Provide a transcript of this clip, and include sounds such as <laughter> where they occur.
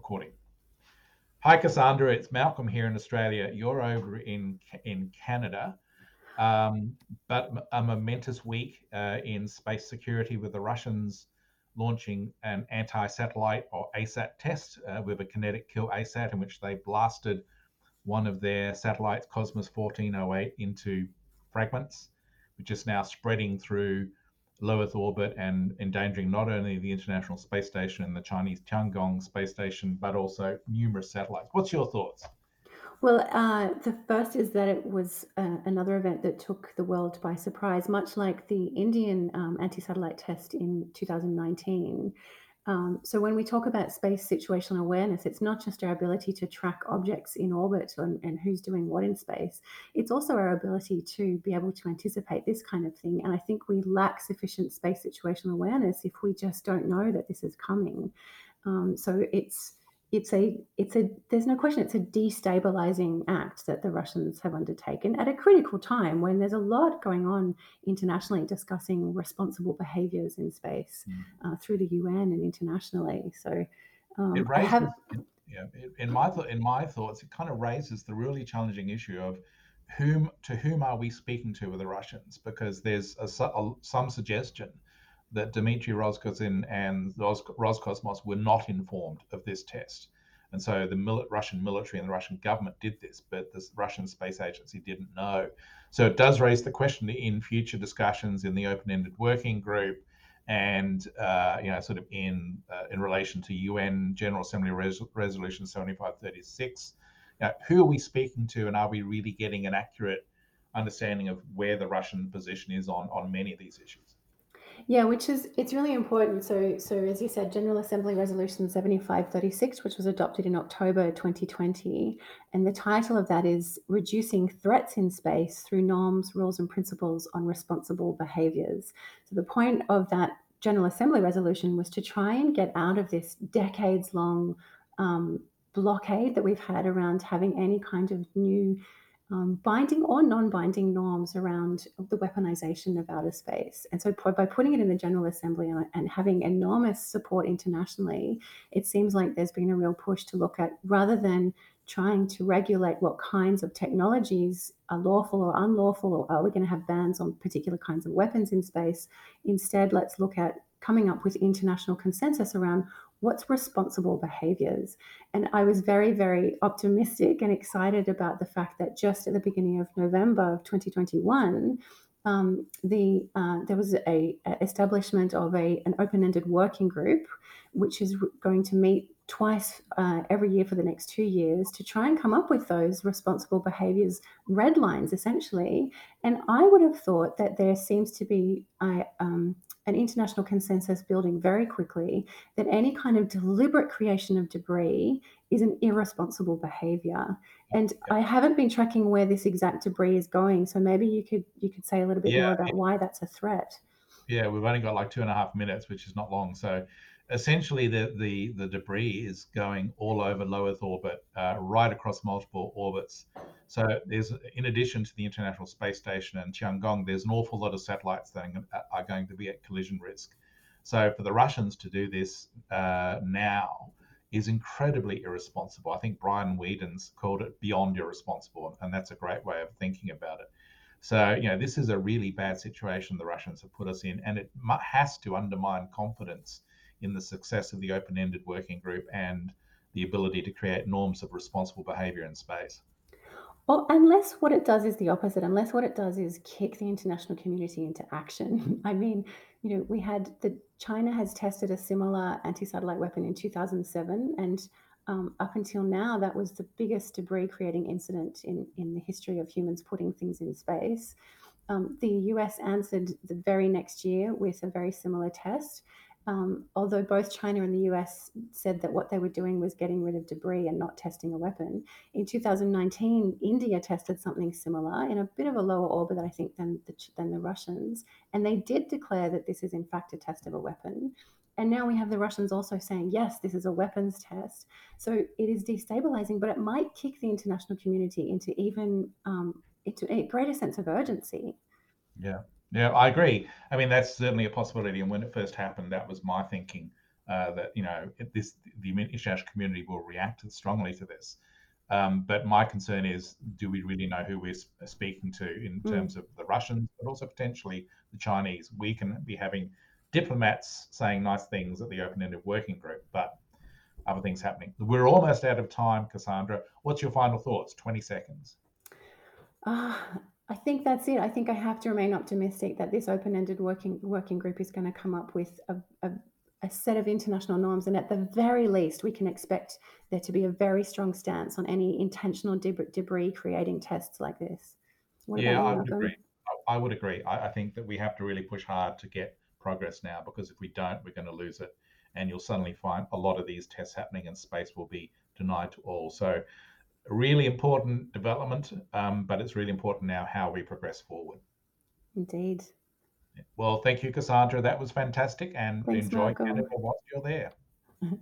recording. Hi, Cassandra. It's Malcolm here in Australia. You're over in in Canada. Um, but a momentous week uh, in space security with the Russians launching an anti-satellite or ASAT test uh, with a kinetic kill ASAT in which they blasted one of their satellites, Cosmos 1408, into fragments, which is now spreading through low Earth orbit and endangering not only the International Space Station and the Chinese Tiangong Space Station, but also numerous satellites. What's your thoughts? Well, uh, the first is that it was uh, another event that took the world by surprise, much like the Indian um, anti satellite test in 2019. Um, so, when we talk about space situational awareness, it's not just our ability to track objects in orbit and, and who's doing what in space, it's also our ability to be able to anticipate this kind of thing. And I think we lack sufficient space situational awareness if we just don't know that this is coming. Um, so, it's it's a it's a there's no question it's a destabilizing act that the Russians have undertaken at a critical time when there's a lot going on internationally discussing responsible behaviors in space mm. uh, through the UN and internationally. So um, it raises, have, yeah, in my th- in my thoughts, it kind of raises the really challenging issue of whom to whom are we speaking to with the Russians because there's a, a, some suggestion that Dmitry Rogozin and Roscosmos were not informed of this test. And so the mil- Russian military and the Russian government did this, but the Russian Space Agency didn't know. So it does raise the question in future discussions in the open-ended working group, and uh, you know, sort of in uh, in relation to UN General Assembly Res- Resolution 7536. Now, who are we speaking to, and are we really getting an accurate understanding of where the Russian position is on on many of these issues? Yeah, which is it's really important. So, so as you said, General Assembly Resolution 7536, which was adopted in October 2020, and the title of that is Reducing Threats in Space Through Norms, Rules, and Principles on Responsible Behaviors. So, the point of that General Assembly resolution was to try and get out of this decades long um, blockade that we've had around having any kind of new um, binding or non-binding norms around the weaponization of outer space. And so by putting it in the General Assembly and, and having enormous support internationally, it seems like there's been a real push to look at rather than trying to regulate what kinds of technologies are lawful or unlawful, or are we going to have bans on particular kinds of weapons in space? Instead, let's look at coming up with international consensus around what's responsible behaviors. And I was very, very optimistic and excited about the fact that just at the beginning of November of 2021, um, the uh, there was a, a, establishment of a an open-ended working group, which is going to meet twice uh, every year for the next two years to try and come up with those responsible behaviors red lines essentially. And I would have thought that there seems to be I, um, an international consensus building very quickly that any kind of deliberate creation of debris is an irresponsible behavior. And I haven't been tracking where this exact debris is going, so maybe you could you could say a little bit yeah. more about why that's a threat. Yeah, we've only got like two and a half minutes, which is not long. So essentially the, the, the debris is going all over low Earth orbit, uh, right across multiple orbits. So there's, in addition to the International Space Station and Tiangong, there's an awful lot of satellites that are going to be at collision risk. So for the Russians to do this uh, now is incredibly irresponsible. I think Brian Weedon's called it beyond irresponsible, and that's a great way of thinking about it. So, you know, this is a really bad situation the Russians have put us in, and it has to undermine confidence in the success of the open ended working group and the ability to create norms of responsible behavior in space. Well, unless what it does is the opposite, unless what it does is kick the international community into action. <laughs> I mean, you know, we had the China has tested a similar anti-satellite weapon in 2007, and um, up until now, that was the biggest debris-creating incident in in the history of humans putting things in space. Um, the US answered the very next year with a very similar test, um, although both China and the US said that what they were doing was getting rid of debris and not testing a weapon. In 2019, India tested something similar in a bit of a lower orbit, I think, than the, than the Russians. And they did declare that this is, in fact, a test of a weapon. And now we have the Russians also saying, yes, this is a weapons test. So it is destabilizing, but it might kick the international community into even um, into a greater sense of urgency. Yeah. Yeah, I agree. I mean, that's certainly a possibility. And when it first happened, that was my thinking uh, that you know this the international community will react strongly to this. Um, but my concern is, do we really know who we're speaking to in mm. terms of the Russians, but also potentially the Chinese? We can be having diplomats saying nice things at the open-ended working group, but other things happening. We're almost out of time, Cassandra. What's your final thoughts? 20 seconds. Uh, I think that's it. I think I have to remain optimistic that this open-ended working working group is going to come up with a, a, a set of international norms, and at the very least, we can expect there to be a very strong stance on any intentional deb- debris creating tests like this. What yeah, I would agree. I would agree. I, I think that we have to really push hard to get progress now because if we don't, we're going to lose it. And you'll suddenly find a lot of these tests happening and space will be denied to all. So, really important development, um, but it's really important now how we progress forward. Indeed. Well, thank you, Cassandra. That was fantastic and Thanks, enjoy. Canada whilst you're there. <laughs>